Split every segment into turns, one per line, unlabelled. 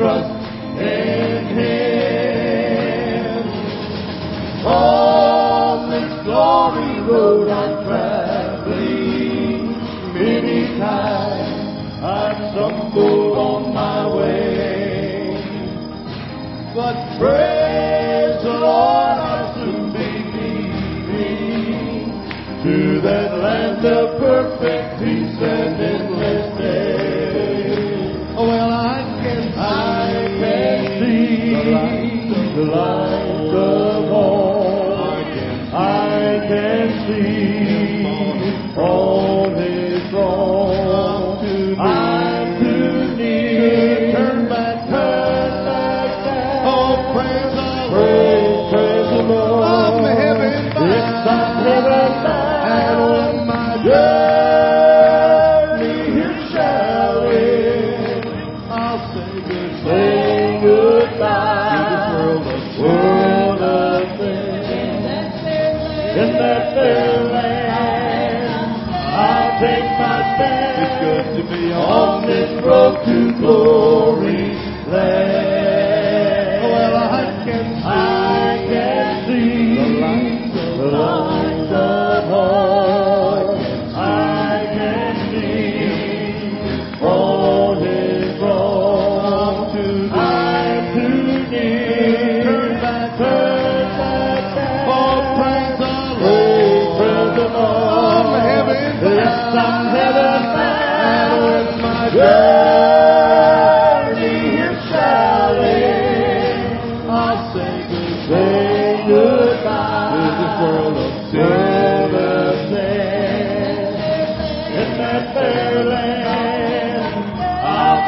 trust in Him. On this glory road I'm traveling, many times I've stumbled on my way. But praise the Lord, I'll soon be leaving to that land of perfect peace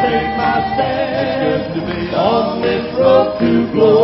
take my stand. To be on this road to glory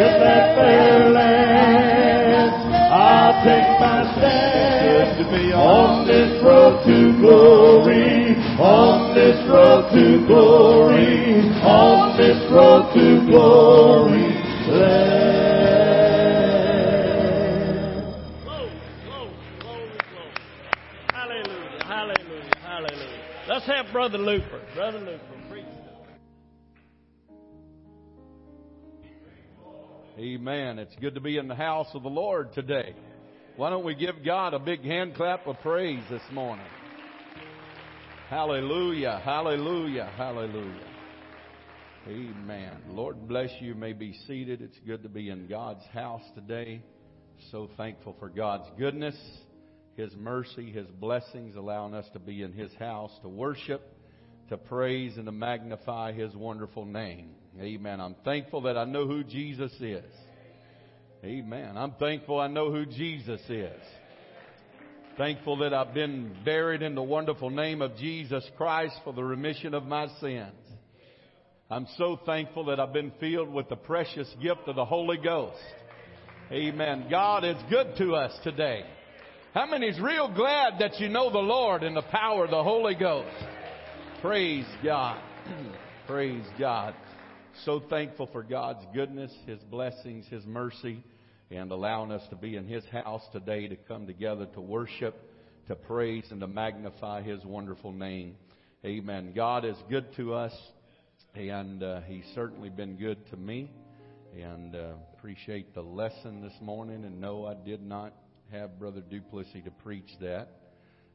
In that fair land, I'll take my stand on this road to glory, on this road to glory, on this road to glory.
Hallelujah, hallelujah, hallelujah. Let's have Brother Looper. Brother Looper,
Amen. It's good to be in the house of the Lord today. Why don't we give God a big hand clap of praise this morning? Hallelujah, hallelujah, hallelujah. Amen. Lord bless you. you. May be seated. It's good to be in God's house today. So thankful for God's goodness, His mercy, His blessings, allowing us to be in His house to worship, to praise, and to magnify His wonderful name. Amen. I'm thankful that I know who Jesus is. Amen. I'm thankful I know who Jesus is. Thankful that I've been buried in the wonderful name of Jesus Christ for the remission of my sins. I'm so thankful that I've been filled with the precious gift of the Holy Ghost. Amen. God is good to us today. How many is real glad that you know the Lord and the power of the Holy Ghost? Praise God. Praise God. So thankful for God's goodness, His blessings, His mercy, and allowing us to be in His house today to come together to worship, to praise, and to magnify His wonderful name. Amen. God is good to us, and uh, He's certainly been good to me. And uh, appreciate the lesson this morning. And no, I did not have Brother Duplessis to preach that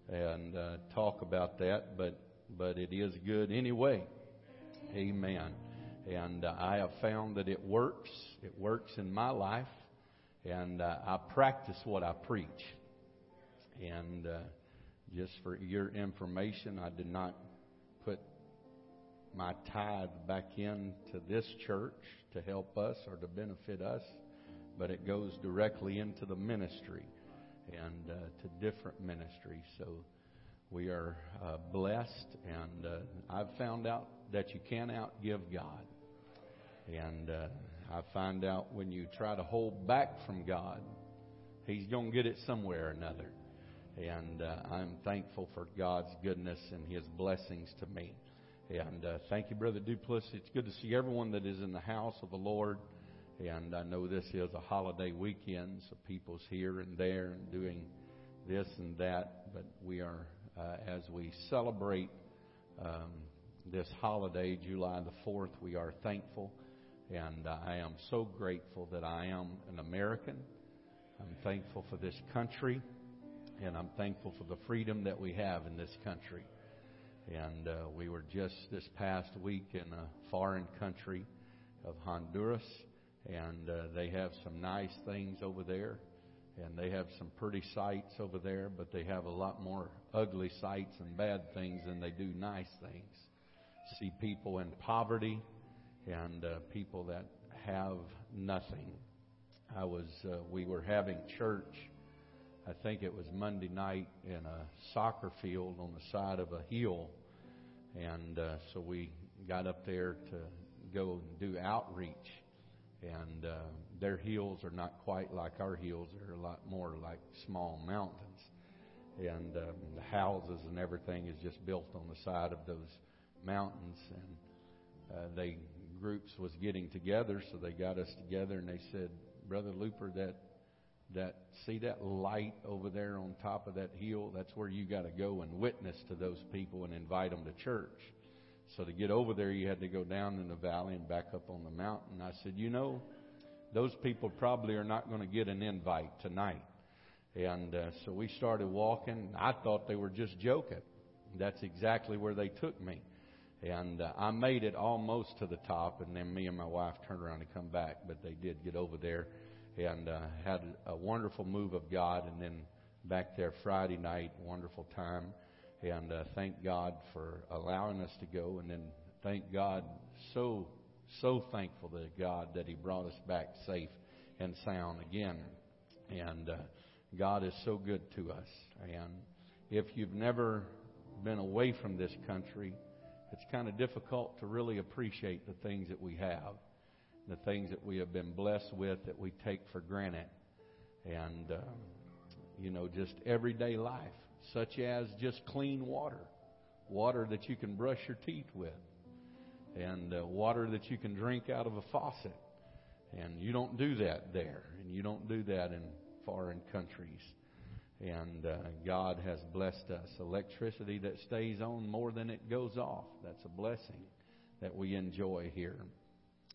and uh, talk about that, but but it is good anyway. Amen. And uh, I have found that it works. It works in my life, and uh, I practice what I preach. And uh, just for your information, I did not put my tithe back into this church to help us or to benefit us, but it goes directly into the ministry and uh, to different ministries. So we are uh, blessed, and uh, I've found out that you can't outgive God. And uh, I find out when you try to hold back from God, He's going to get it somewhere or another. And uh, I'm thankful for God's goodness and His blessings to me. And uh, thank you, Brother Duplessis. It's good to see everyone that is in the house of the Lord. And I know this is a holiday weekend, so people's here and there and doing this and that. But we are, uh, as we celebrate um, this holiday, July the 4th, we are thankful. And I am so grateful that I am an American. I'm thankful for this country. And I'm thankful for the freedom that we have in this country. And uh, we were just this past week in a foreign country of Honduras, and uh, they have some nice things over there, and they have some pretty sights over there, but they have a lot more ugly sights and bad things than they do nice things. See people in poverty and uh, people that have nothing. I was, uh, we were having church. I think it was Monday night in a soccer field on the side of a hill, and uh, so we got up there to go and do outreach. And uh, their hills are not quite like our hills; they're a lot more like small mountains. And um, the houses and everything is just built on the side of those mountains. And uh, they groups was getting together, so they got us together and they said, Brother Looper, that that see that light over there on top of that hill, that's where you got to go and witness to those people and invite them to church. So to get over there, you had to go down in the valley and back up on the mountain. I said, you know, those people probably are not going to get an invite tonight. And uh, so we started walking. I thought they were just joking. That's exactly where they took me. And uh, I made it almost to the top, and then me and my wife turned around to come back, but they did get over there and uh, had a wonderful move of God. And then back there Friday night, wonderful time. And uh, thank God for allowing us to go. And then thank God, so, so thankful to God that He brought us back safe and sound again. And uh, God is so good to us. And if you've never been away from this country, it's kind of difficult to really appreciate the things that we have, the things that we have been blessed with that we take for granted, and um, you know, just everyday life, such as just clean water, water that you can brush your teeth with, and uh, water that you can drink out of a faucet. And you don't do that there, and you don't do that in foreign countries. And uh, God has blessed us. Electricity that stays on more than it goes off. That's a blessing that we enjoy here.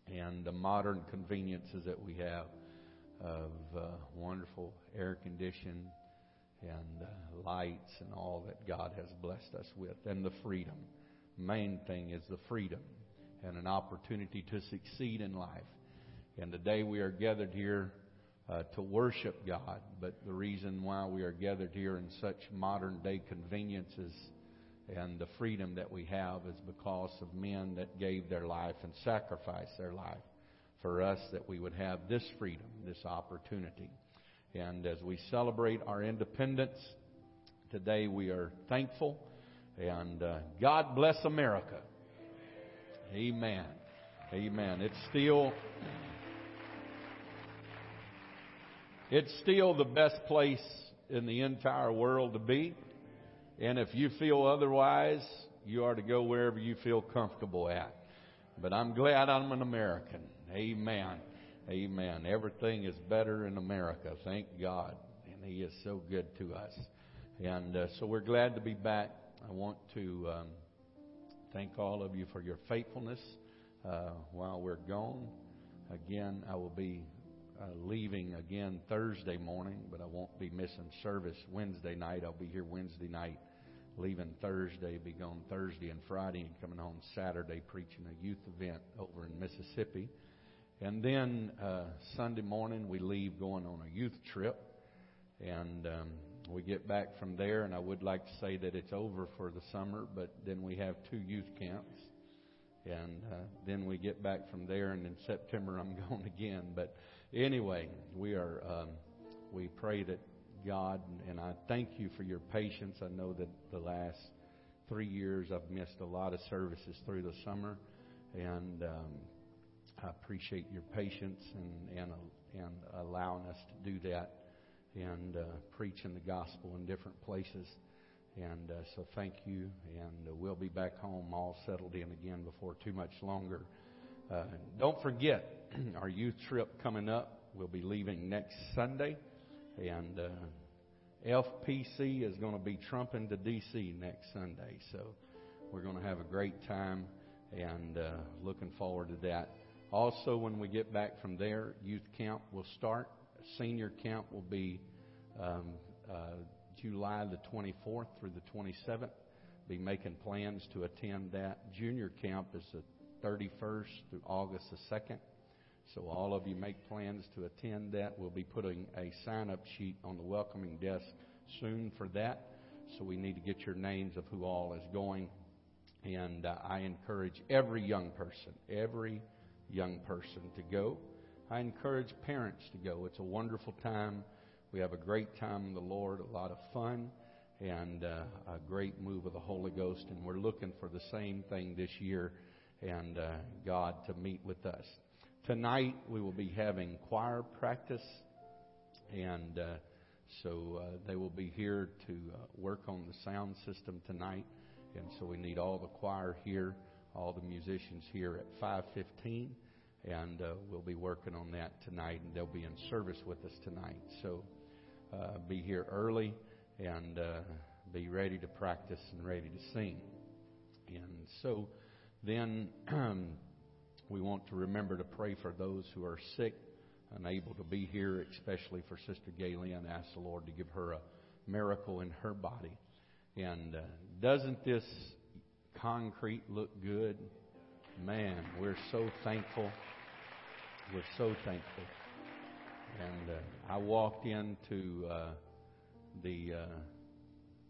And the modern conveniences that we have of uh, wonderful air conditioning and uh, lights and all that God has blessed us with. And the freedom. Main thing is the freedom and an opportunity to succeed in life. And today we are gathered here uh, to worship God. But the reason why we are gathered here in such modern day conveniences and the freedom that we have is because of men that gave their life and sacrificed their life for us that we would have this freedom, this opportunity. And as we celebrate our independence today, we are thankful. And uh, God bless America. Amen. Amen. It's still. It's still the best place in the entire world to be. And if you feel otherwise, you are to go wherever you feel comfortable at. But I'm glad I'm an American. Amen. Amen. Everything is better in America. Thank God. And He is so good to us. And uh, so we're glad to be back. I want to um, thank all of you for your faithfulness uh, while we're gone. Again, I will be uh, leaving again Thursday morning, but I won't be missing service Wednesday night. I'll be here Wednesday night, leaving Thursday, be gone Thursday and Friday, and coming home Saturday preaching a youth event over in Mississippi. And then uh, Sunday morning we leave going on a youth trip, and um, we get back from there. And I would like to say that it's over for the summer, but then we have two youth camps, and uh, then we get back from there. And in September I'm going again, but anyway, we are. Um, we pray that God and I thank you for your patience. I know that the last three years I've missed a lot of services through the summer, and um, I appreciate your patience and and and allowing us to do that and uh, preaching the gospel in different places. And uh, so thank you, and uh, we'll be back home all settled in again before too much longer. Uh, don't forget our youth trip coming up. We'll be leaving next Sunday, and uh, FPC is going to be trumping to DC next Sunday. So we're going to have a great time, and uh, looking forward to that. Also, when we get back from there, youth camp will start. Senior camp will be um, uh, July the 24th through the 27th. Be making plans to attend that. Junior camp is the 31st through August the 2nd. So all of you make plans to attend that. We'll be putting a sign-up sheet on the welcoming desk soon for that. So we need to get your names of who all is going. And uh, I encourage every young person, every young person to go. I encourage parents to go. It's a wonderful time. We have a great time in the Lord, a lot of fun, and uh, a great move of the Holy Ghost. And we're looking for the same thing this year and uh, God to meet with us. Tonight we will be having choir practice, and uh, so uh, they will be here to uh, work on the sound system tonight. And so we need all the choir here, all the musicians here at 5:15, and uh, we'll be working on that tonight, and they'll be in service with us tonight. So uh, be here early and uh, be ready to practice and ready to sing. And so then. We want to remember to pray for those who are sick, unable to be here, especially for Sister Galen. Ask the Lord to give her a miracle in her body. And uh, doesn't this concrete look good? Man, we're so thankful. We're so thankful. And uh, I walked into uh, the uh,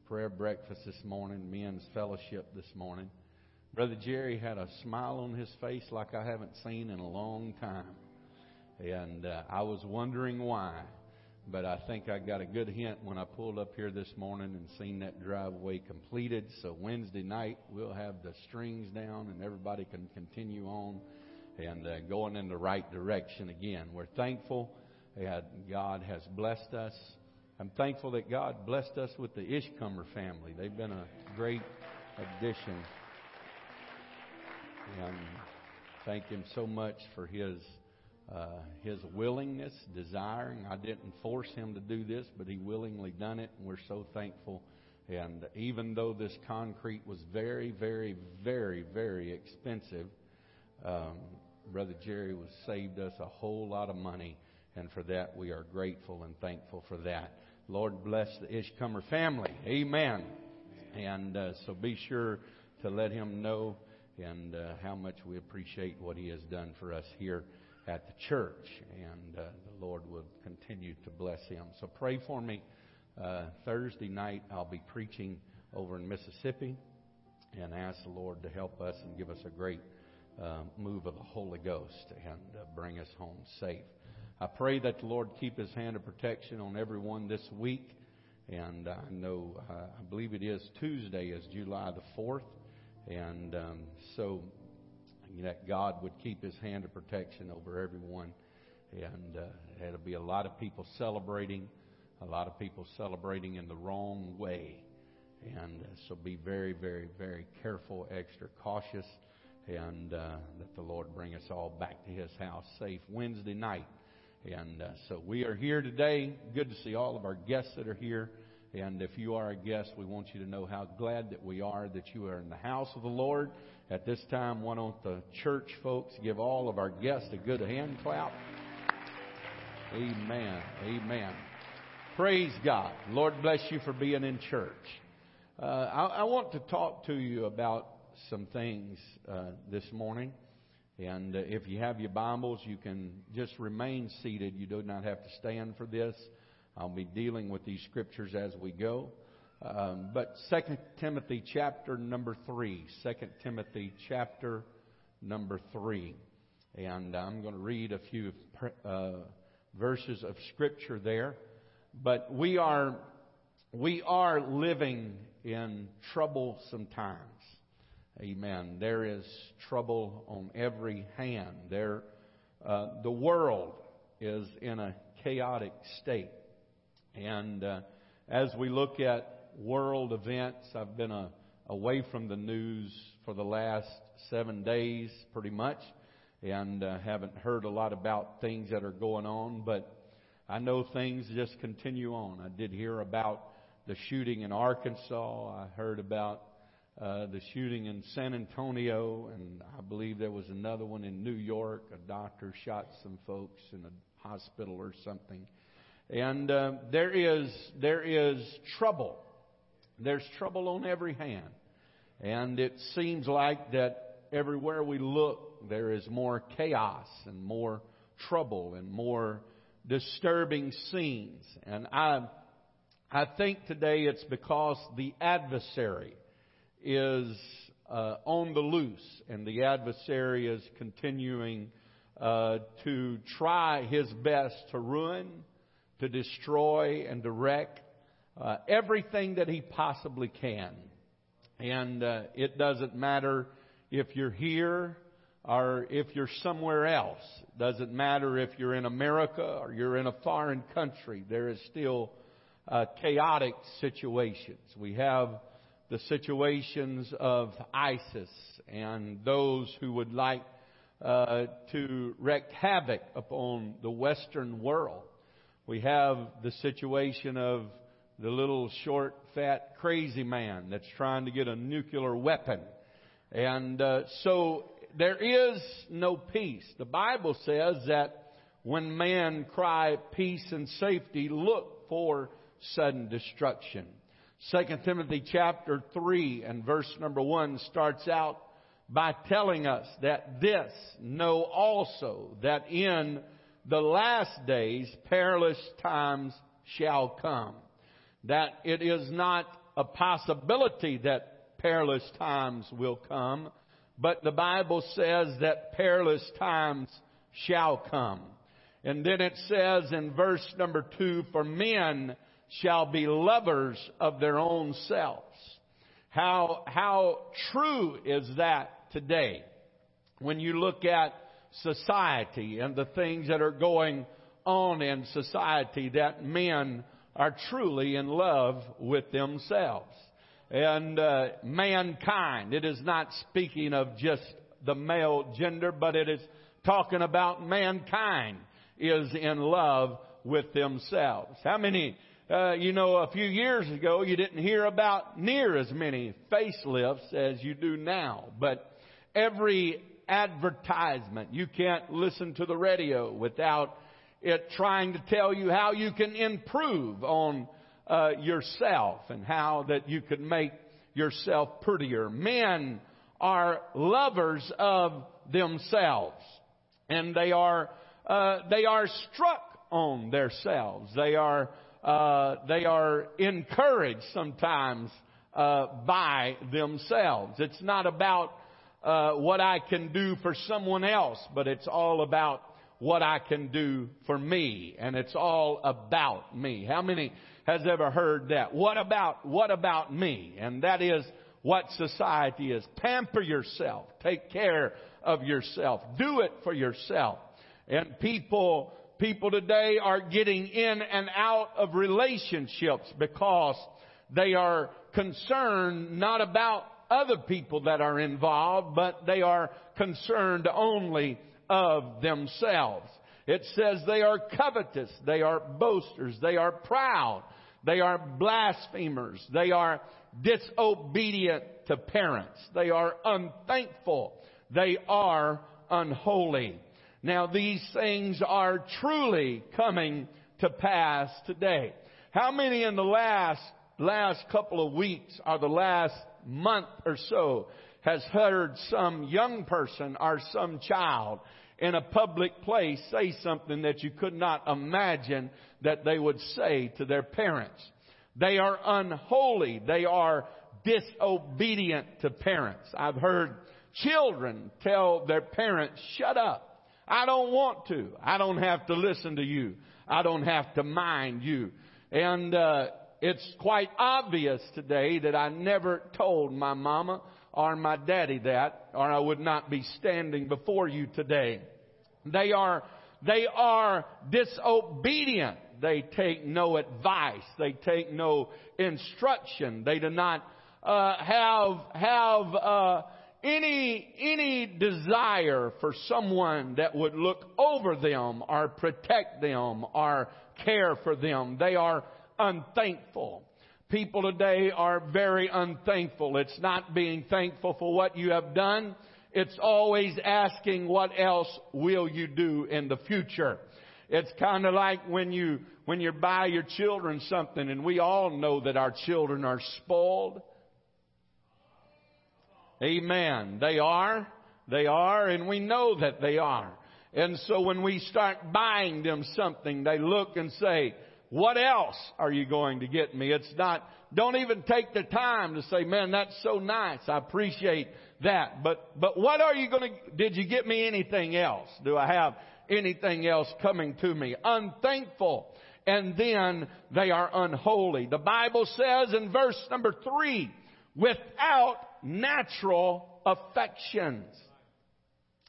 prayer breakfast this morning, men's fellowship this morning Brother Jerry had a smile on his face like I haven't seen in a long time. And uh, I was wondering why. But I think I got a good hint when I pulled up here this morning and seen that driveway completed. So Wednesday night we'll have the strings down and everybody can continue on and uh, going in the right direction again. We're thankful that God has blessed us. I'm thankful that God blessed us with the Ishcomer family. They've been a great addition and thank him so much for his uh, his willingness, desiring. I didn't force him to do this, but he willingly done it, and we're so thankful. And even though this concrete was very, very, very, very expensive, um, Brother Jerry was saved us a whole lot of money, and for that we are grateful and thankful for that. Lord bless the Ishcomer family. Amen. And uh, so be sure to let him know and uh, how much we appreciate what He has done for us here at the church. And uh, the Lord will continue to bless him. So pray for me. Uh, Thursday night, I'll be preaching over in Mississippi and ask the Lord to help us and give us a great uh, move of the Holy Ghost and uh, bring us home safe. I pray that the Lord keep His hand of protection on everyone this week. And I know, uh, I believe it is Tuesday, is July the 4th. And um, so that God would keep his hand of protection over everyone. And uh, there'll be a lot of people celebrating, a lot of people celebrating in the wrong way. And uh, so be very, very, very careful, extra cautious. and uh, that the Lord bring us all back to His house safe Wednesday night. And uh, so we are here today. Good to see all of our guests that are here. And if you are a guest, we want you to know how glad that we are that you are in the house of the Lord. At this time, why don't the church folks give all of our guests a good hand clap? Amen. Amen. Praise God. Lord bless you for being in church. Uh, I, I, want to talk to you about some things uh, this morning. And uh, if you have your Bibles, you can just remain seated. You do not have to stand for this. I'll be dealing with these scriptures as we go. Um, but Second Timothy chapter number three. Second Timothy chapter number three. And I'm going to read a few uh, verses of scripture there. But we are, we are living in troublesome times. Amen. There is trouble on every hand. There, uh, the world is in a chaotic state. And uh, as we look at world events, I've been uh, away from the news for the last seven days, pretty much, and uh, haven't heard a lot about things that are going on. But I know things just continue on. I did hear about the shooting in Arkansas. I heard about uh, the shooting in San Antonio, and I believe there was another one in New York. A doctor shot some folks in a hospital or something. And uh, there is there is trouble. There's trouble on every hand, and it seems like that everywhere we look, there is more chaos and more trouble and more disturbing scenes. And I I think today it's because the adversary is uh, on the loose, and the adversary is continuing uh, to try his best to ruin, to destroy, and to wreck uh, everything that he possibly can. And uh, it doesn't matter if you're here or if you're somewhere else. It doesn't matter if you're in America or you're in a foreign country. There is still uh, chaotic situations. We have the situations of ISIS and those who would like uh, to wreak havoc upon the Western world. We have the situation of the little short, fat, crazy man that's trying to get a nuclear weapon. And uh, so there is no peace. The Bible says that when men cry peace and safety, look for sudden destruction. 2 Timothy chapter 3 and verse number 1 starts out by telling us that this know also that in the last days perilous times shall come. That it is not a possibility that perilous times will come, but the Bible says that perilous times shall come. And then it says in verse number 2, for men shall be lovers of their own selves. How, how true is that today? When you look at society and the things that are going on in society, that men are truly in love with themselves. And uh, mankind, it is not speaking of just the male gender, but it is talking about mankind is in love with themselves. How many uh, you know, a few years ago, you didn't hear about near as many facelifts as you do now. But every advertisement, you can't listen to the radio without it trying to tell you how you can improve on uh, yourself and how that you can make yourself prettier. Men are lovers of themselves, and they are uh, they are struck on themselves. They are uh, they are encouraged sometimes uh, by themselves. It's not about uh, what I can do for someone else, but it's all about what I can do for me, and it's all about me. How many has ever heard that? What about what about me? And that is what society is. Pamper yourself. Take care of yourself. Do it for yourself. And people People today are getting in and out of relationships because they are concerned not about other people that are involved, but they are concerned only of themselves. It says they are covetous, they are boasters, they are proud, they are blasphemers, they are disobedient to parents, they are unthankful, they are unholy. Now these things are truly coming to pass today. How many in the last, last couple of weeks or the last month or so has heard some young person or some child in a public place say something that you could not imagine that they would say to their parents. They are unholy. They are disobedient to parents. I've heard children tell their parents, shut up. I don't want to. I don't have to listen to you. I don't have to mind you. And, uh, it's quite obvious today that I never told my mama or my daddy that, or I would not be standing before you today. They are, they are disobedient. They take no advice. They take no instruction. They do not uh, have have uh, any any desire for someone that would look over them or protect them or care for them. They are unthankful. People today are very unthankful. It's not being thankful for what you have done. It's always asking what else will you do in the future. It's kind of like when you, when you buy your children something and we all know that our children are spoiled. Amen. They are. They are and we know that they are. And so when we start buying them something, they look and say, what else are you going to get me? It's not, don't even take the time to say, man, that's so nice. I appreciate that. But, but what are you going to, did you get me anything else? Do I have anything else coming to me? Unthankful. And then they are unholy. The Bible says in verse number three, without natural affections.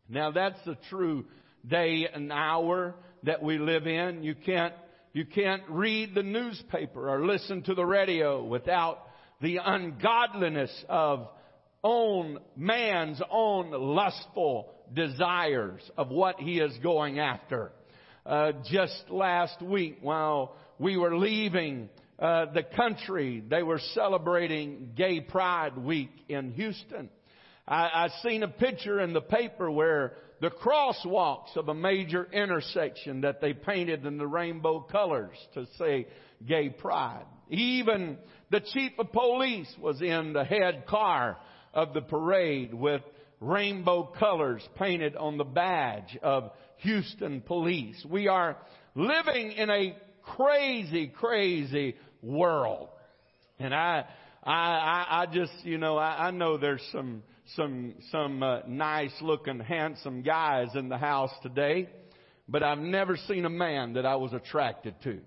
Now that's the true day and hour that we live in. You can't you can't read the newspaper or listen to the radio without the ungodliness of own man's own lustful desires of what he is going after. Uh, just last week, while we were leaving uh, the country, they were celebrating Gay Pride Week in Houston. I, I seen a picture in the paper where the crosswalks of a major intersection that they painted in the rainbow colors to say gay pride. Even the chief of police was in the head car of the parade with rainbow colors painted on the badge of Houston police. We are living in a crazy, crazy world. And I, I, I just, you know, I, I know there's some some some uh, nice looking handsome guys in the house today, but I've never seen a man that I was attracted to.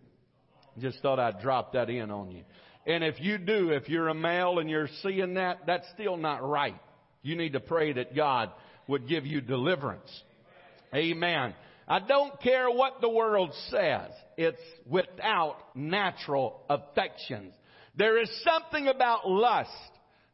Just thought I'd drop that in on you. And if you do, if you're a male and you're seeing that, that's still not right. You need to pray that God would give you deliverance. Amen. I don't care what the world says. It's without natural affections. There is something about lust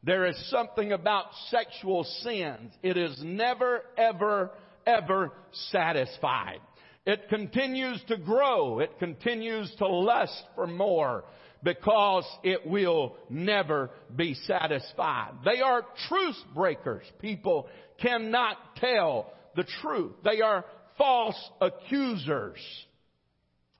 there is something about sexual sins. It is never, ever, ever satisfied. It continues to grow. It continues to lust for more because it will never be satisfied. They are truth breakers. People cannot tell the truth. They are false accusers.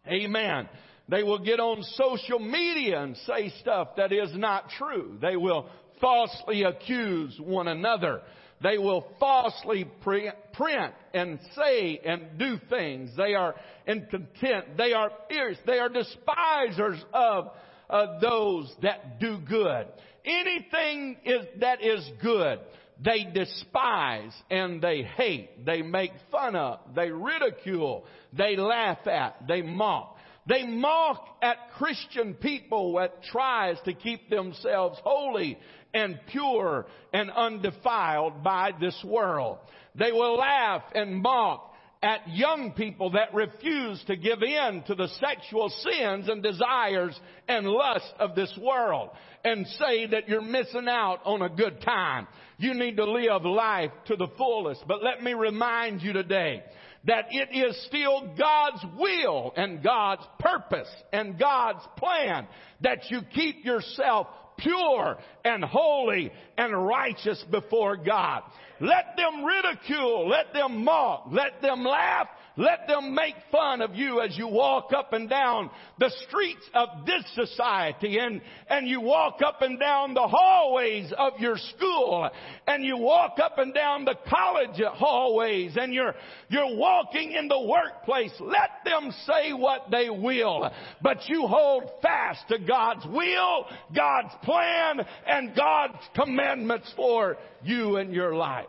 Amen. They will get on social media and say stuff that is not true. They will falsely accuse one another. They will falsely print and say and do things. They are incontent. They are fierce. They are despisers of uh, those that do good. Anything is, that is good, they despise and they hate. They make fun of. They ridicule. They laugh at. They mock. They mock at Christian people that tries to keep themselves holy and pure and undefiled by this world. They will laugh and mock at young people that refuse to give in to the sexual sins and desires and lust of this world and say that you're missing out on a good time. You need to live life to the fullest. But let me remind you today that it is still God's will and God's purpose and God's plan that you keep yourself pure and holy and righteous before God. Let them ridicule, let them mock, let them laugh, let them make fun of you as you walk up and down the streets of this society and, and you walk up and down the hallways of your school and you walk up and down the college hallways and you're, you're walking in the workplace. Let them say what they will, but you hold fast to God's will, God's plan, and God's commandments for you and your life.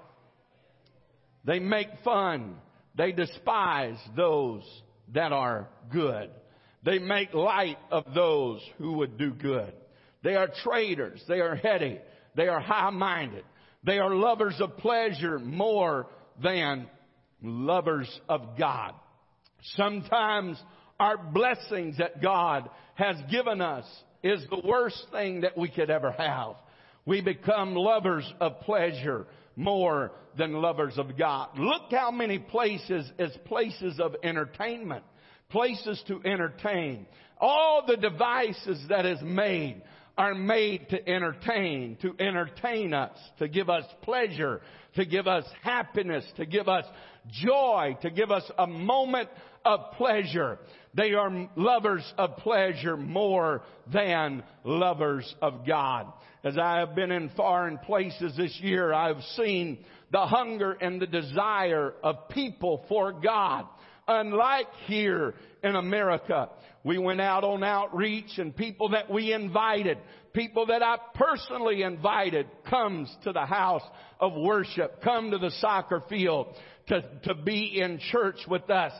They make fun they despise those that are good. They make light of those who would do good. They are traitors. They are heady. They are high-minded. They are lovers of pleasure more than lovers of God. Sometimes our blessings that God has given us is the worst thing that we could ever have. We become lovers of pleasure more than lovers of God. Look how many places is places of entertainment, places to entertain. All the devices that is made are made to entertain, to entertain us, to give us pleasure, to give us happiness, to give us joy, to give us a moment of pleasure. They are lovers of pleasure more than lovers of God. As I have been in foreign places this year, I've seen the hunger and the desire of people for God. Unlike here in America, we went out on outreach and people that we invited, people that I personally invited comes to the house of worship, come to the soccer field to, to be in church with us.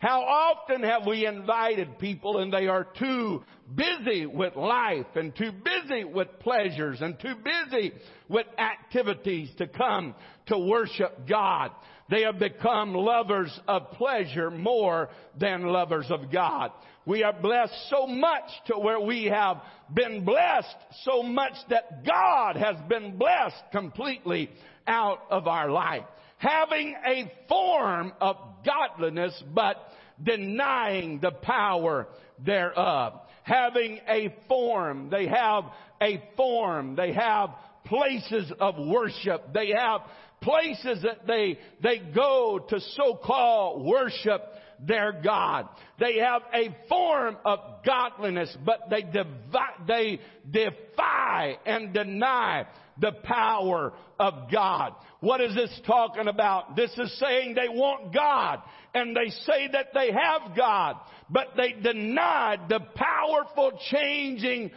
How often have we invited people and they are too busy with life and too busy with pleasures and too busy with activities to come to worship God. They have become lovers of pleasure more than lovers of God. We are blessed so much to where we have been blessed so much that God has been blessed completely out of our life having a form of godliness, but denying the power thereof. Having a form, they have a form, they have places of worship, they have places that they, they go to so-called worship their God. They have a form of godliness, but they, devi- they defy and deny the power of God. What is this talking about? This is saying they want God and they say that they have God, but they denied the powerful changing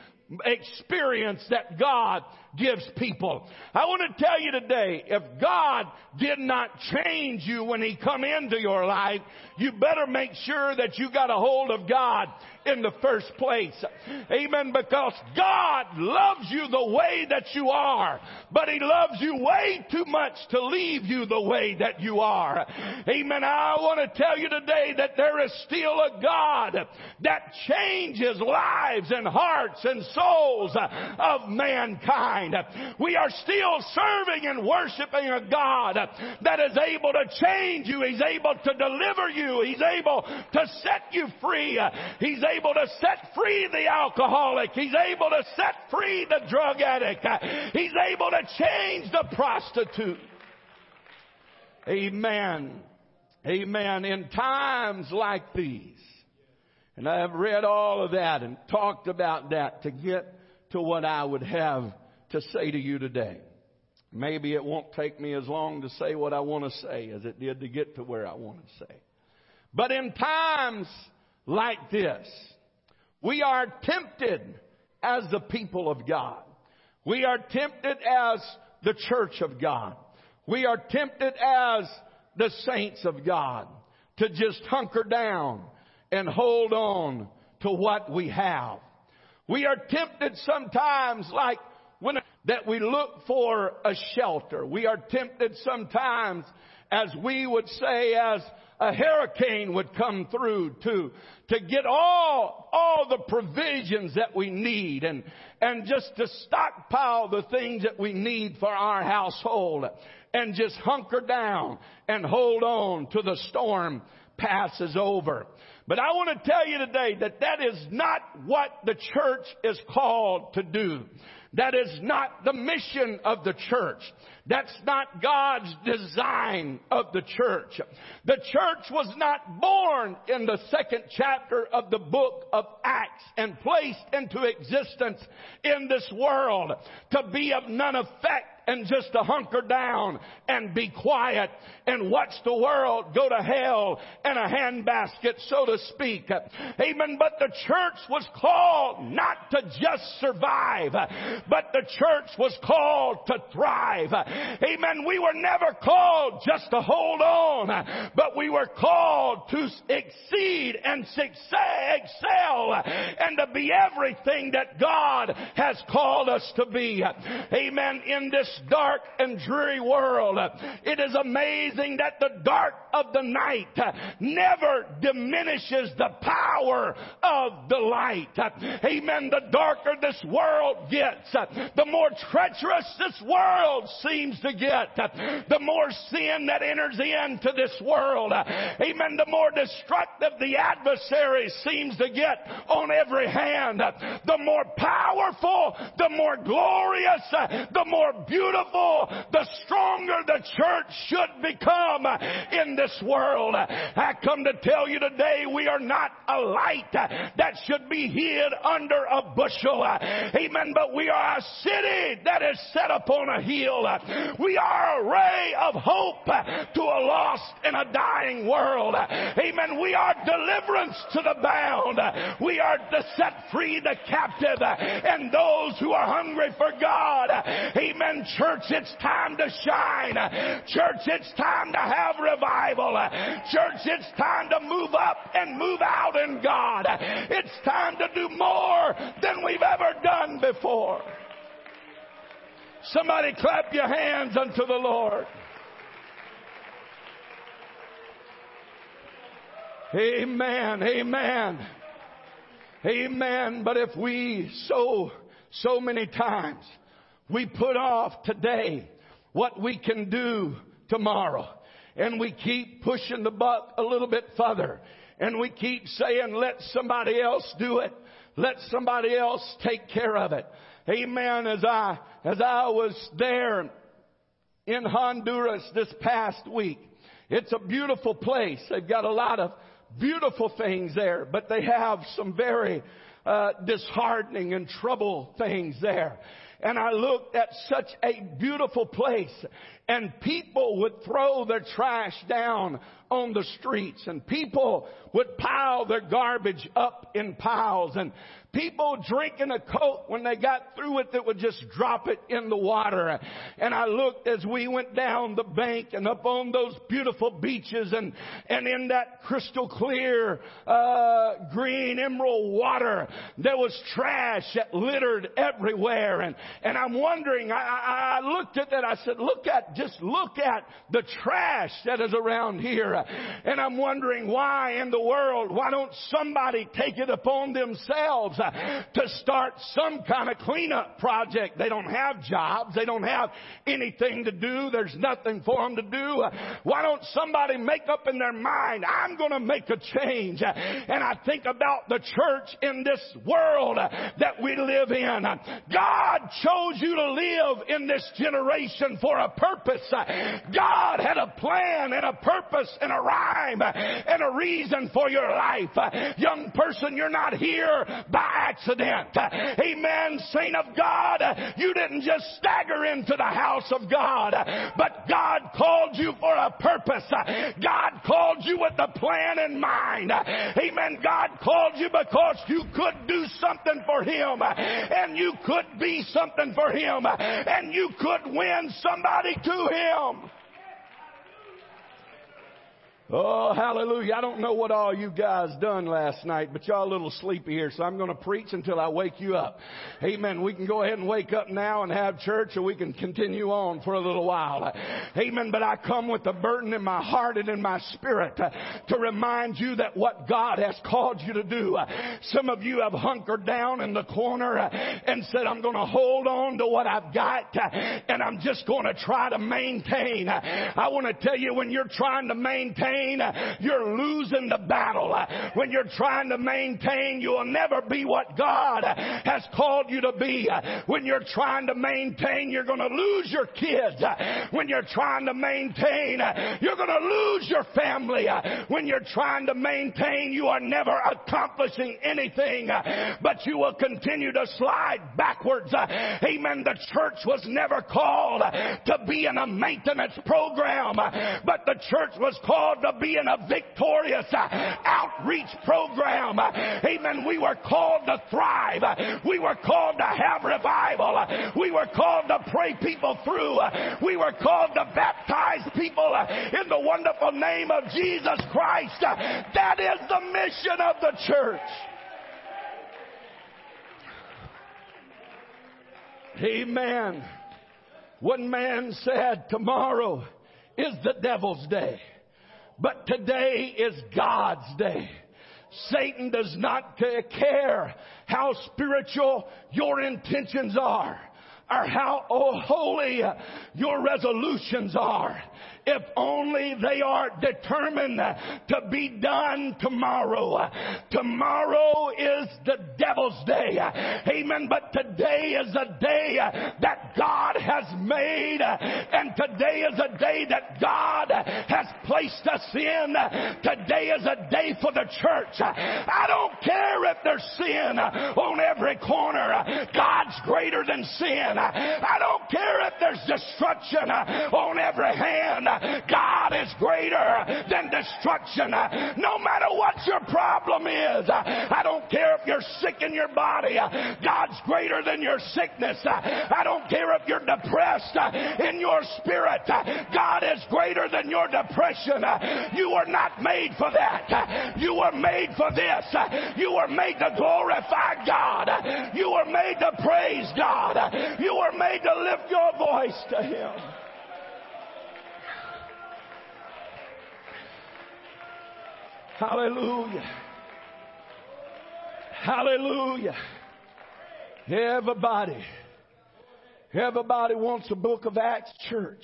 experience that God gives people. I want to tell you today, if God did not change you when He come into your life, you better make sure that you got a hold of God in the first place. Amen. Because God loves you the way that you are, but He loves you way too much to leave you the way that you are. Amen. I want to tell you today that there is still a God that changes lives and hearts and souls of mankind. We are still serving and worshiping a God that is able to change you. He's able to deliver you. He's able to set you free. He's able to set free the alcoholic. He's able to set free the drug addict. He's able to change the prostitute. Amen. Amen. In times like these, and I have read all of that and talked about that to get to what I would have to say to you today. Maybe it won't take me as long to say what I want to say as it did to get to where I want to say. But in times like this, we are tempted as the people of God. We are tempted as the church of God. We are tempted as the saints of God to just hunker down and hold on to what we have. We are tempted sometimes like when that we look for a shelter. We are tempted sometimes as we would say, as a hurricane would come through to, to get all, all the provisions that we need and, and just to stockpile the things that we need for our household and just hunker down and hold on to the storm passes over. But I want to tell you today that that is not what the church is called to do. That is not the mission of the church. That's not God's design of the church. The church was not born in the second chapter of the book of Acts and placed into existence in this world to be of none effect and just to hunker down and be quiet and watch the world go to hell in a handbasket, so to speak. Amen. But the church was called not to just survive, but the church was called to thrive. Amen. We were never called just to hold on, but we were called to exceed and excel and to be everything that God has called us to be. Amen. In this dark and dreary world, it is amazing that the dark of the night never diminishes the power of the light. Amen. The darker this world gets, the more treacherous this world seems to get, the more sin that enters into this world. Amen. The more destructive the adversary seems to get on every hand, the more powerful, the more glorious, the more beautiful, the stronger the church should become in this world. I come to tell you today we are not a light that should be hid under a bushel. Amen. But we are a city that is set upon a hill. We are a ray of hope to a lost and a dying world. Amen. We are deliverance to the bound. We are to set free the captive and those who are hungry for God. Amen. Church, it's time to shine. Church, it's time to have revival. Church, it's time to move up and move out in God. It's time to do more than we've ever done before. Somebody clap your hands unto the Lord. Amen. Amen. Amen. But if we so, so many times we put off today what we can do tomorrow and we keep pushing the buck a little bit further and we keep saying let somebody else do it. Let somebody else take care of it. Amen. As I, as I was there in Honduras this past week, it's a beautiful place. They've got a lot of beautiful things there, but they have some very uh, disheartening and trouble things there. And I looked at such a beautiful place and people would throw their trash down on the streets and people would pile their garbage up in piles and people drinking a Coke when they got through it that would just drop it in the water. And I looked as we went down the bank and up on those beautiful beaches and, and in that crystal clear, uh, green emerald water, there was trash that littered everywhere. And, and I'm wondering, I, I, I looked at that, I said, look at, just look at the trash that is around here. And I'm wondering why in the world, why don't somebody take it upon themselves to start some kind of cleanup project. They don't have jobs. They don't have anything to do. There's nothing for them to do. Why don't somebody make up in their mind, I'm going to make a change. And I think about the church in this world that we live in. God chose you to live in this generation for a purpose. God had a plan and a purpose and a rhyme and a reason for your life. Young person, you're not here by accident. Amen. Saint of God, you didn't just stagger into the house of God, but God called you for a purpose. God called you with a plan in mind. Amen. God called you because you could do something for Him and you could be something for Him and you could win somebody to To him. Oh, hallelujah. I don't know what all you guys done last night, but y'all a little sleepy here, so I'm going to preach until I wake you up. Amen. We can go ahead and wake up now and have church, or we can continue on for a little while. Amen. But I come with a burden in my heart and in my spirit to remind you that what God has called you to do. Some of you have hunkered down in the corner and said, I'm going to hold on to what I've got and I'm just going to try to maintain. I want to tell you when you're trying to maintain, you're losing the battle. When you're trying to maintain, you will never be what God has called you to be. When you're trying to maintain, you're going to lose your kids. When you're trying to maintain, you're going to lose your family. When you're trying to maintain, you are never accomplishing anything, but you will continue to slide backwards. Amen. The church was never called to be in a maintenance program, but the church was called to be in a victorious uh, outreach program. Amen. We were called to thrive. We were called to have revival. We were called to pray people through. We were called to baptize people uh, in the wonderful name of Jesus Christ. That is the mission of the church. Amen. One man said, tomorrow is the devil's day. But today is God's day. Satan does not care how spiritual your intentions are or how oh, holy your resolutions are if only they are determined to be done tomorrow. Tomorrow is the devil's day. Amen. But today is a day that God has made and today is a day that God has placed us in. Today is a day for the church. I don't care if there's sin on every corner. God's greater than sin. I don't care if there's destruction on every hand. God is greater than destruction. No matter what your problem is, I don't care if you're sick in your body. God's greater than your sickness. I don't care if you're depressed in your spirit. God is greater than your depression. You were not made for that. You were made for this. You were made to glorify God. You were made to praise God. You were made to lift your voice to Him. Hallelujah. Hallelujah. Everybody, everybody wants a book of Acts church.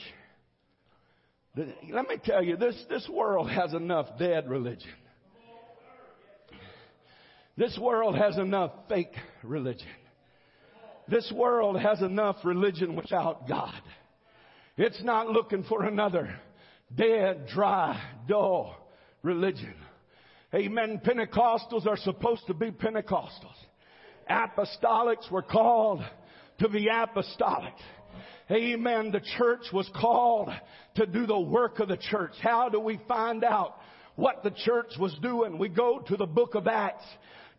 Let me tell you, this, this world has enough dead religion. This world has enough fake religion. This world has enough religion without God. It's not looking for another dead, dry, dull religion. Amen. Pentecostals are supposed to be Pentecostals. Apostolics were called to be apostolic. Amen. The church was called to do the work of the church. How do we find out what the church was doing? We go to the book of Acts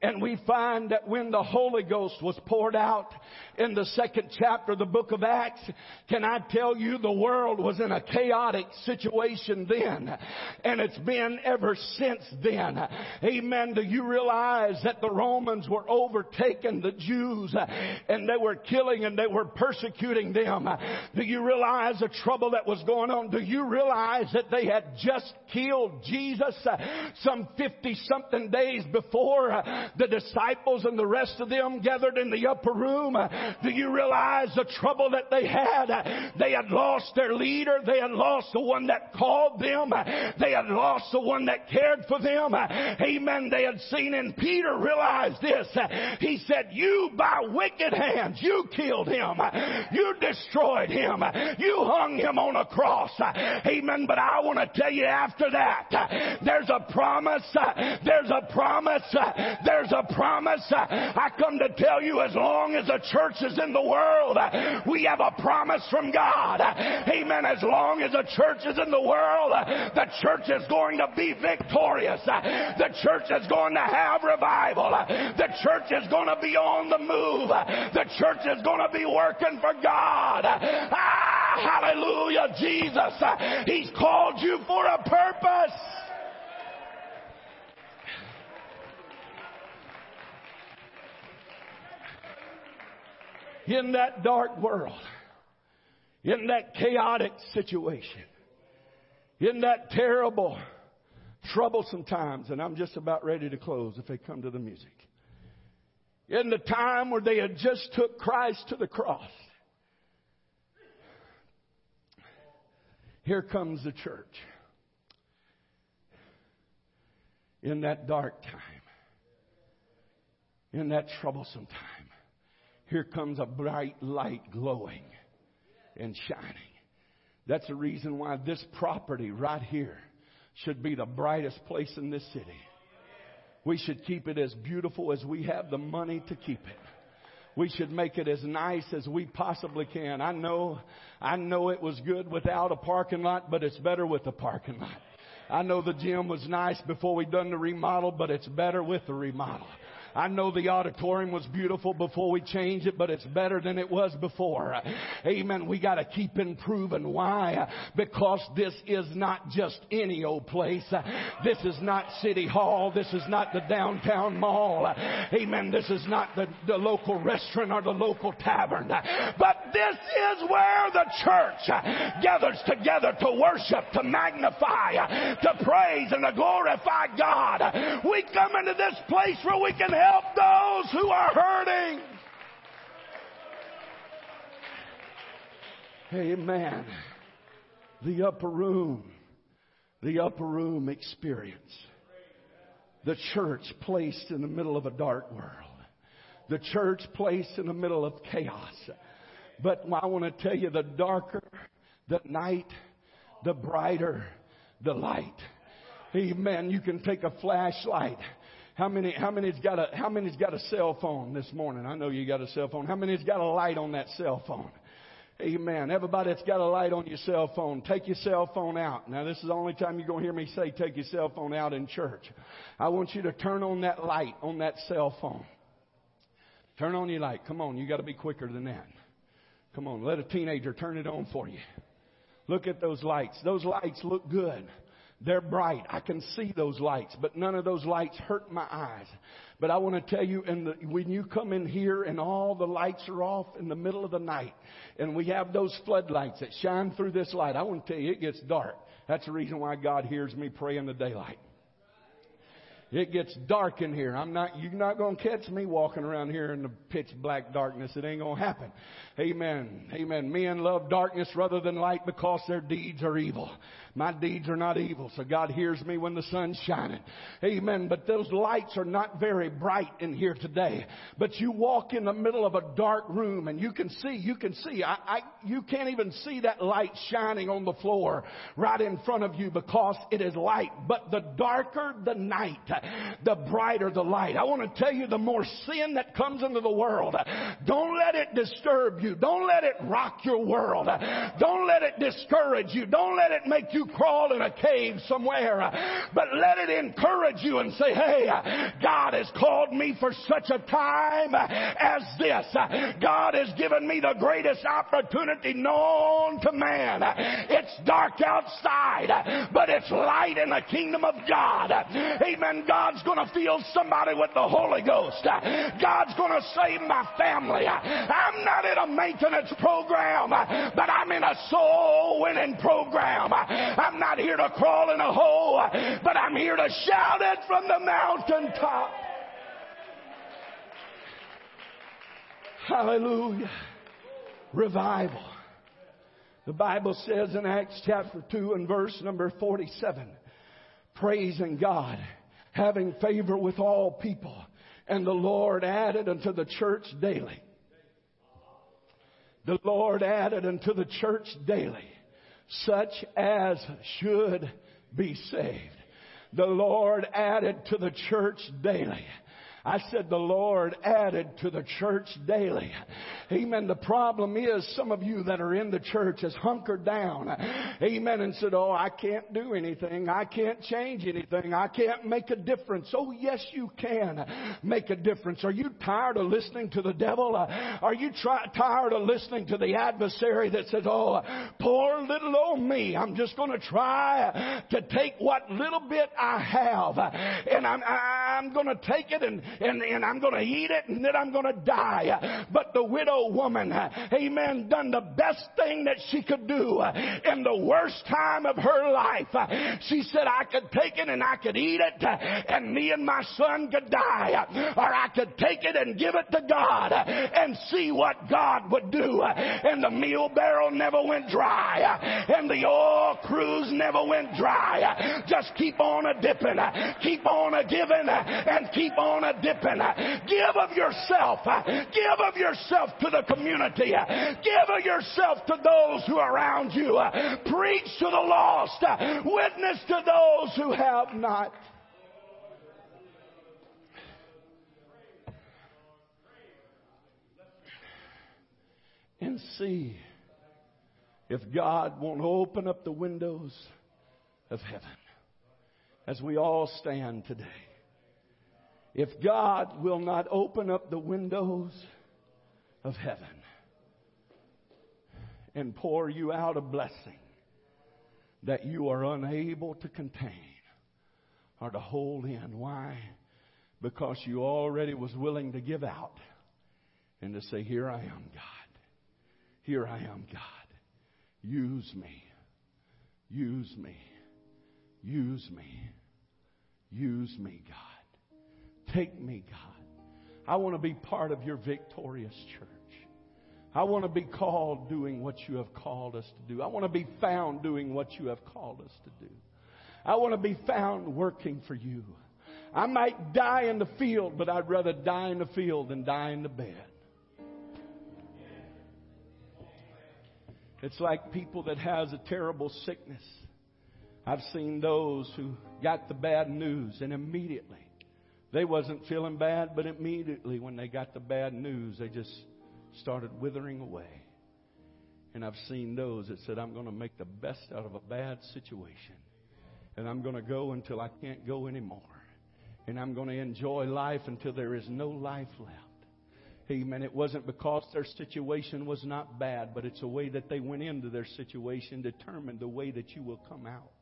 and we find that when the Holy Ghost was poured out in the second chapter of the book of Acts, can I tell you the world was in a chaotic situation then. And it's been ever since then. Amen. Do you realize that the Romans were overtaking the Jews and they were killing and they were persecuting them? Do you realize the trouble that was going on? Do you realize that they had just killed Jesus some 50 something days before the disciples and the rest of them gathered in the upper room. Do you realize the trouble that they had? They had lost their leader. They had lost the one that called them. They had lost the one that cared for them. Amen. They had seen and Peter realized this. He said, you by wicked hands, you killed him. You destroyed him. You hung him on a cross. Amen. But I want to tell you after that, there's a promise. There's a promise. There's there's a promise. I come to tell you as long as the church is in the world, we have a promise from God. Amen. As long as the church is in the world, the church is going to be victorious. The church is going to have revival. The church is going to be on the move. The church is going to be working for God. Ah, hallelujah, Jesus. He's called you for a purpose. In that dark world, in that chaotic situation, in that terrible, troublesome times, and I'm just about ready to close if they come to the music. In the time where they had just took Christ to the cross, here comes the church. In that dark time, in that troublesome time, here comes a bright light glowing and shining. That's the reason why this property right here should be the brightest place in this city. We should keep it as beautiful as we have the money to keep it. We should make it as nice as we possibly can. I know, I know it was good without a parking lot, but it's better with a parking lot. I know the gym was nice before we done the remodel, but it's better with the remodel. I know the auditorium was beautiful before we changed it, but it's better than it was before. Amen. We got to keep improving. Why? Because this is not just any old place. This is not City Hall. This is not the downtown mall. Amen. This is not the, the local restaurant or the local tavern. But this is where the church gathers together to worship, to magnify, to praise, and to glorify God. We come into this place where we can help those who are hurting. Amen. The upper room, the upper room experience. The church placed in the middle of a dark world. The church placed in the middle of chaos. But I want to tell you the darker the night, the brighter the light. Amen. You can take a flashlight how many, how many's got a, how many's got a cell phone this morning? I know you got a cell phone. How many's got a light on that cell phone? Amen. Everybody that's got a light on your cell phone, take your cell phone out. Now this is the only time you're going to hear me say take your cell phone out in church. I want you to turn on that light on that cell phone. Turn on your light. Come on, you got to be quicker than that. Come on, let a teenager turn it on for you. Look at those lights. Those lights look good. They're bright. I can see those lights, but none of those lights hurt my eyes. But I want to tell you, the, when you come in here and all the lights are off in the middle of the night, and we have those floodlights that shine through this light, I want to tell you, it gets dark. That's the reason why God hears me pray in the daylight. It gets dark in here. I'm not, you're not going to catch me walking around here in the pitch black darkness. It ain't going to happen. Amen. Amen. Men love darkness rather than light because their deeds are evil. My deeds are not evil, so God hears me when the sun's shining. Amen. But those lights are not very bright in here today. But you walk in the middle of a dark room and you can see, you can see, I, I, you can't even see that light shining on the floor right in front of you because it is light. But the darker the night, the brighter the light. I want to tell you the more sin that comes into the world, don't let it disturb you. Don't let it rock your world. Don't let it discourage you. Don't let it make you crawl in a cave somewhere. But let it encourage you and say, hey, God has called me for such a time as this. God has given me the greatest opportunity known to man. It's dark outside, but it's light in the kingdom of God. Amen. God's going to fill somebody with the Holy Ghost. God's going to save my family. I'm not in a maintenance program, but I'm in a soul winning program. I'm not here to crawl in a hole, but I'm here to shout it from the mountaintop. Hallelujah. Revival. The Bible says in Acts chapter 2 and verse number 47, praising God, having favor with all people, and the Lord added unto the church daily. The Lord added unto the church daily such as should be saved. The Lord added to the church daily I said the Lord added to the church daily. Amen. The problem is some of you that are in the church has hunkered down. Amen. And said, Oh, I can't do anything. I can't change anything. I can't make a difference. Oh, yes, you can make a difference. Are you tired of listening to the devil? Are you try- tired of listening to the adversary that says, Oh, poor little old me. I'm just going to try to take what little bit I have and I'm, I'm going to take it and, and, and I'm going to eat it and then I'm going to die. But the widow woman, amen, done the best thing that she could do in the worst time of her life. She said, I could take it and I could eat it and me and my son could die. Or I could take it and give it to God and see what God would do. And the meal barrel never went dry. And the oil cruse never went dry. Just keep on a dipping. Keep on a giving and keep on a dipping. Give of yourself. Give of yourself to the community. Give of yourself to those who are around you. Preach to the lost. Witness to those who have not. And see if God won't open up the windows of heaven as we all stand today. If God will not open up the windows of heaven and pour you out a blessing that you are unable to contain or to hold in. Why? Because you already was willing to give out and to say, here I am, God. Here I am, God. Use me. Use me. Use me. Use me, God. Take me, God. I want to be part of your victorious church. I want to be called doing what you have called us to do. I want to be found doing what you have called us to do. I want to be found working for you. I might die in the field, but I'd rather die in the field than die in the bed. It's like people that has a terrible sickness. I've seen those who got the bad news and immediately they wasn't feeling bad, but immediately when they got the bad news, they just started withering away. And I've seen those that said, I'm going to make the best out of a bad situation. And I'm going to go until I can't go anymore. And I'm going to enjoy life until there is no life left. Amen. It wasn't because their situation was not bad, but it's a way that they went into their situation determined the way that you will come out.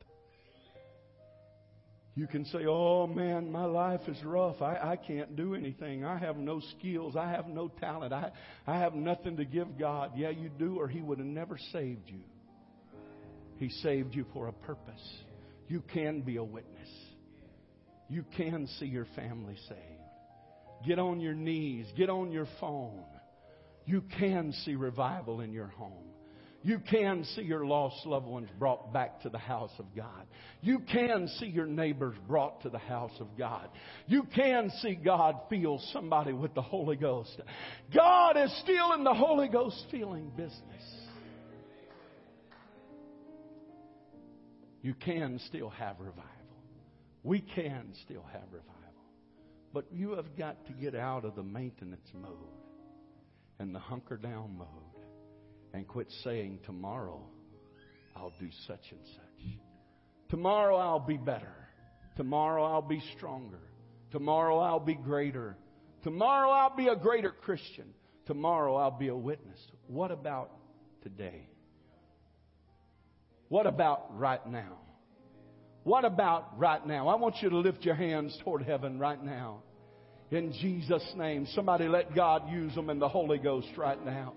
You can say, Oh man, my life is rough. I, I can't do anything. I have no skills. I have no talent. I, I have nothing to give God. Yeah, you do, or He would have never saved you. He saved you for a purpose. You can be a witness. You can see your family saved. Get on your knees. Get on your phone. You can see revival in your home. You can see your lost loved ones brought back to the house of God. You can see your neighbors brought to the house of God. You can see God feel somebody with the Holy Ghost. God is still in the Holy Ghost feeling business. You can still have revival. We can still have revival. But you have got to get out of the maintenance mode and the hunker down mode and quit saying, Tomorrow I'll do such and such. Tomorrow I'll be better. Tomorrow I'll be stronger. Tomorrow I'll be greater. Tomorrow I'll be a greater Christian. Tomorrow I'll be a witness. What about today? What about right now? What about right now? I want you to lift your hands toward heaven right now. In Jesus' name. Somebody let God use them in the Holy Ghost right now.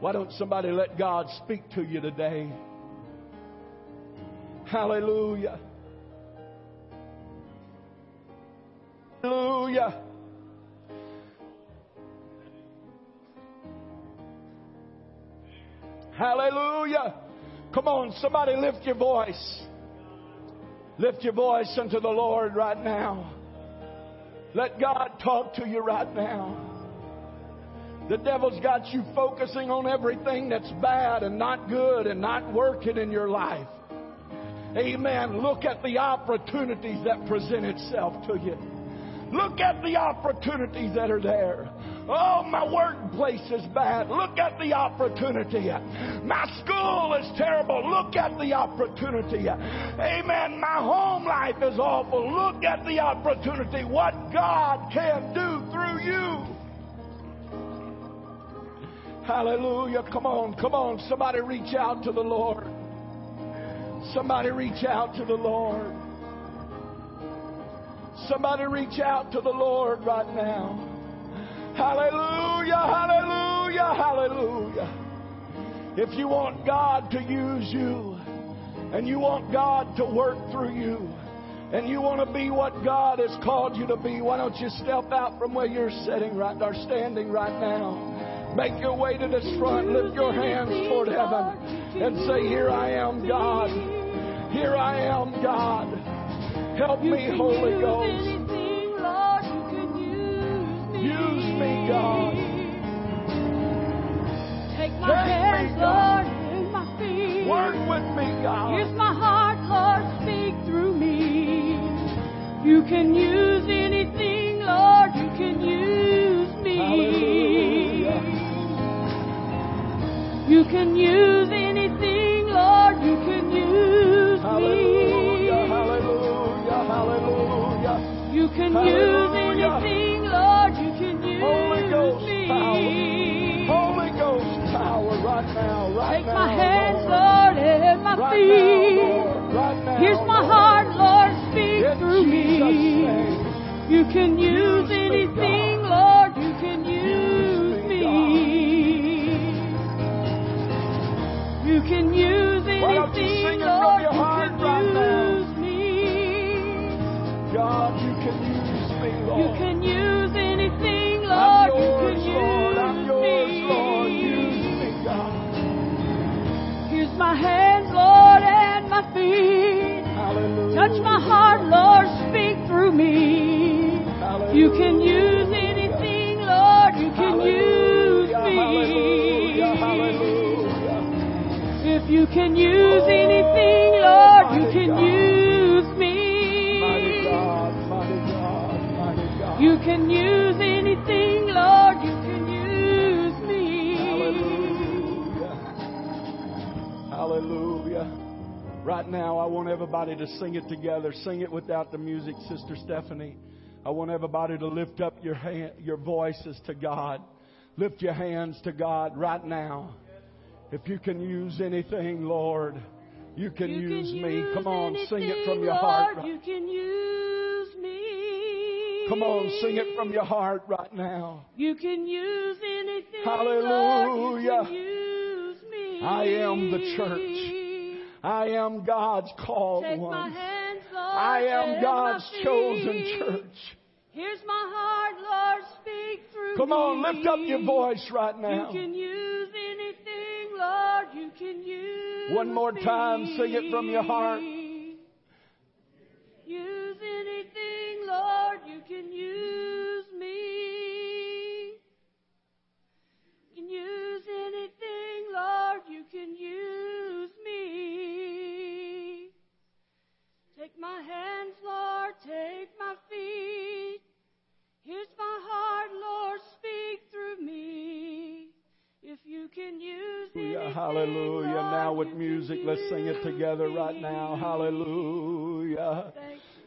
Why don't somebody let God speak to you today? Hallelujah. Hallelujah. Hallelujah. Come on, somebody lift your voice. Lift your voice unto the Lord right now. Let God talk to you right now. The devil's got you focusing on everything that's bad and not good and not working in your life. Amen. Look at the opportunities that present itself to you. Look at the opportunities that are there. Oh, my workplace is bad. Look at the opportunity. My school is terrible. Look at the opportunity. Amen. My home life is awful. Look at the opportunity. What God can do through you. Hallelujah. Come on, come on. Somebody reach out to the Lord. Somebody reach out to the Lord. Somebody reach out to the Lord right now. Hallelujah, hallelujah, hallelujah. If you want God to use you and you want God to work through you and you want to be what God has called you to be, why don't you step out from where you're sitting right or standing right now? Make your way to this front, lift your hands toward heaven and say, Here I am, God. Here I am, God. Help me, Holy Ghost. Use me, God.
Take my
Take me,
hands,
God.
Lord, and my feet.
Work with me, God.
Here's my heart, Lord, speak through me. You can use anything, You can use anything, Lord, you can use
Hallelujah,
me.
hallelujah, hallelujah.
You can use anything, Lord, you can use
Holy Ghost
me.
Holy Ghost power right now, right
Take
now.
my hands,
Lord.
Lord, and my
Right
feet.
now, Lord. Right now.
Here's my
Lord.
heart, Lord, speak
In
through
Jesus'
me.
name.
You can use
Use
anything, can
use Why don't you
anything,
sing it from
Lord,
your
you
heart
can
right now?
use me.
God, you can use me, Lord.
You can use anything, you
yours,
can
Lord. I'm yours,
me.
Lord. Use me, God.
Here's my hands, Lord, and my feet.
Hallelujah.
Touch my heart, Lord, speak through me.
Hallelujah.
You can use you can use anything, Lord, you can use me.
God, mighty God, mighty God.
You can use anything, Lord, you can use me.
Hallelujah. Hallelujah. Right now, I want everybody to sing it together. Sing it without the music, Sister Stephanie. I want everybody to lift up your hand, your voices to God. Lift your hands to God right now. If you can use anything, Lord, you can
You
use
can
me.
use
Come on, sing it from your heart.
Lord, you can use me.
Come on, sing it from your heart right now.
You can use anything.
Hallelujah.
Lord, you use me.
I am the church. I am God's called
Take my
one.
hands, Lord.
I am God's chosen church.
Here's my heart, Lord. Speak through me.
Come on, lift up your voice right
You
now.
can
One more time, sing it from your heart. Hallelujah. Now with music, let's sing it together right now. Hallelujah.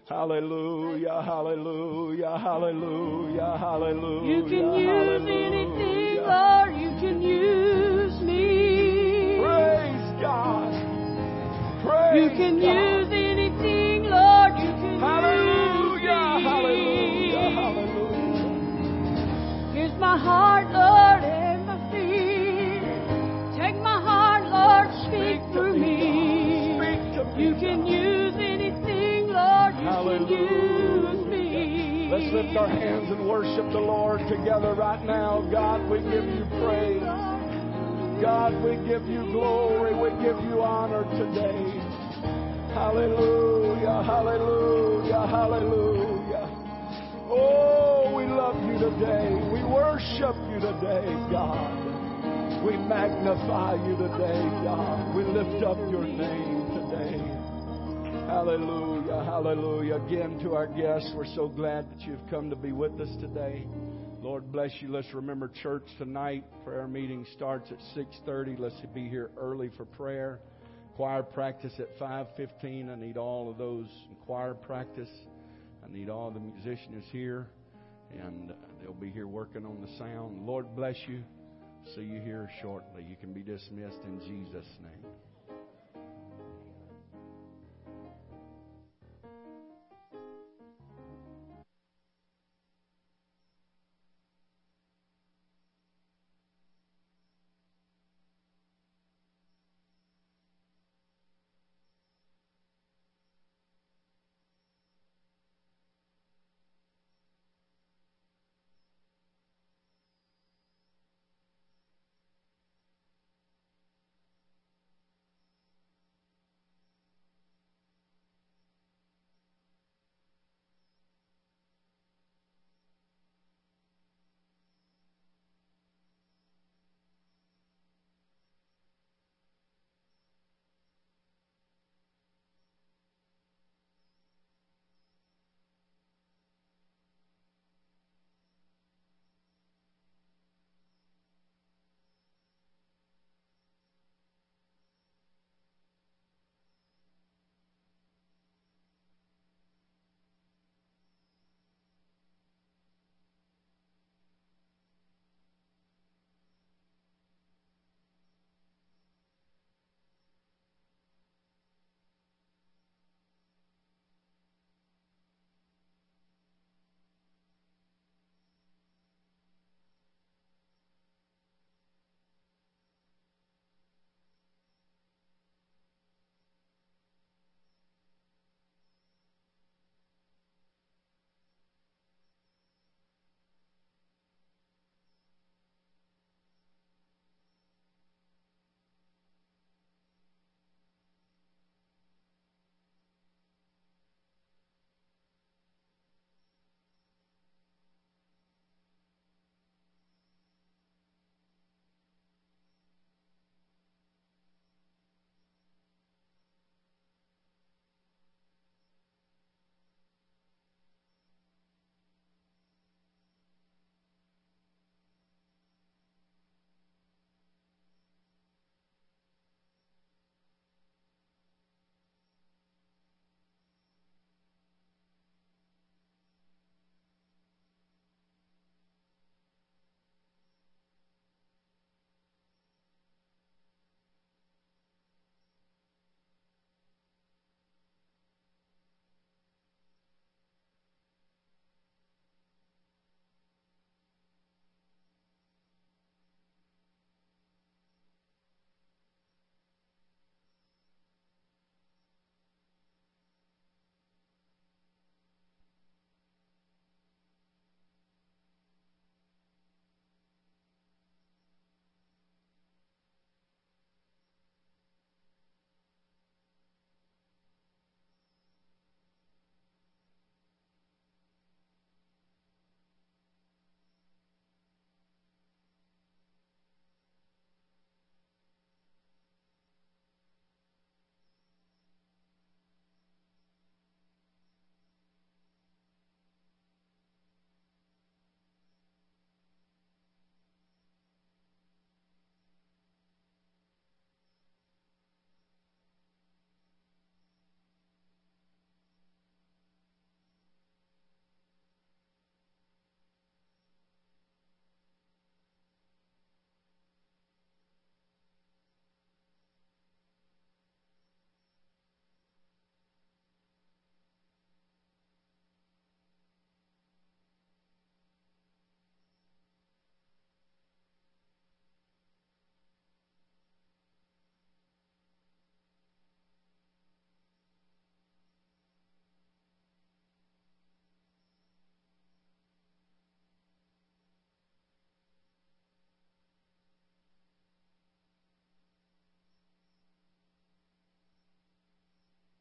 Hallelujah, hallelujah, hallelujah, hallelujah.
You can use anything, Lord. You can use me.
Praise God. Praise
You can
God.
use
Let's lift our hands and worship the Lord together right now. God, we give you praise. God, we give you glory. We give you honor today. Hallelujah, hallelujah, hallelujah. Oh, we love you today. We worship you today, God. We magnify you today, God. We lift up your name. Hallelujah, hallelujah. Again to our guests, we're so glad that you've come to be with us today. Lord bless you. Let's remember church tonight. Prayer meeting starts at 6:30. Let's be here early for prayer. Choir practice at 5:15. I need all of those in choir practice. I need all the musicians here, and they'll be here working on the sound. Lord bless you. See you here shortly. You can be dismissed in Jesus' name.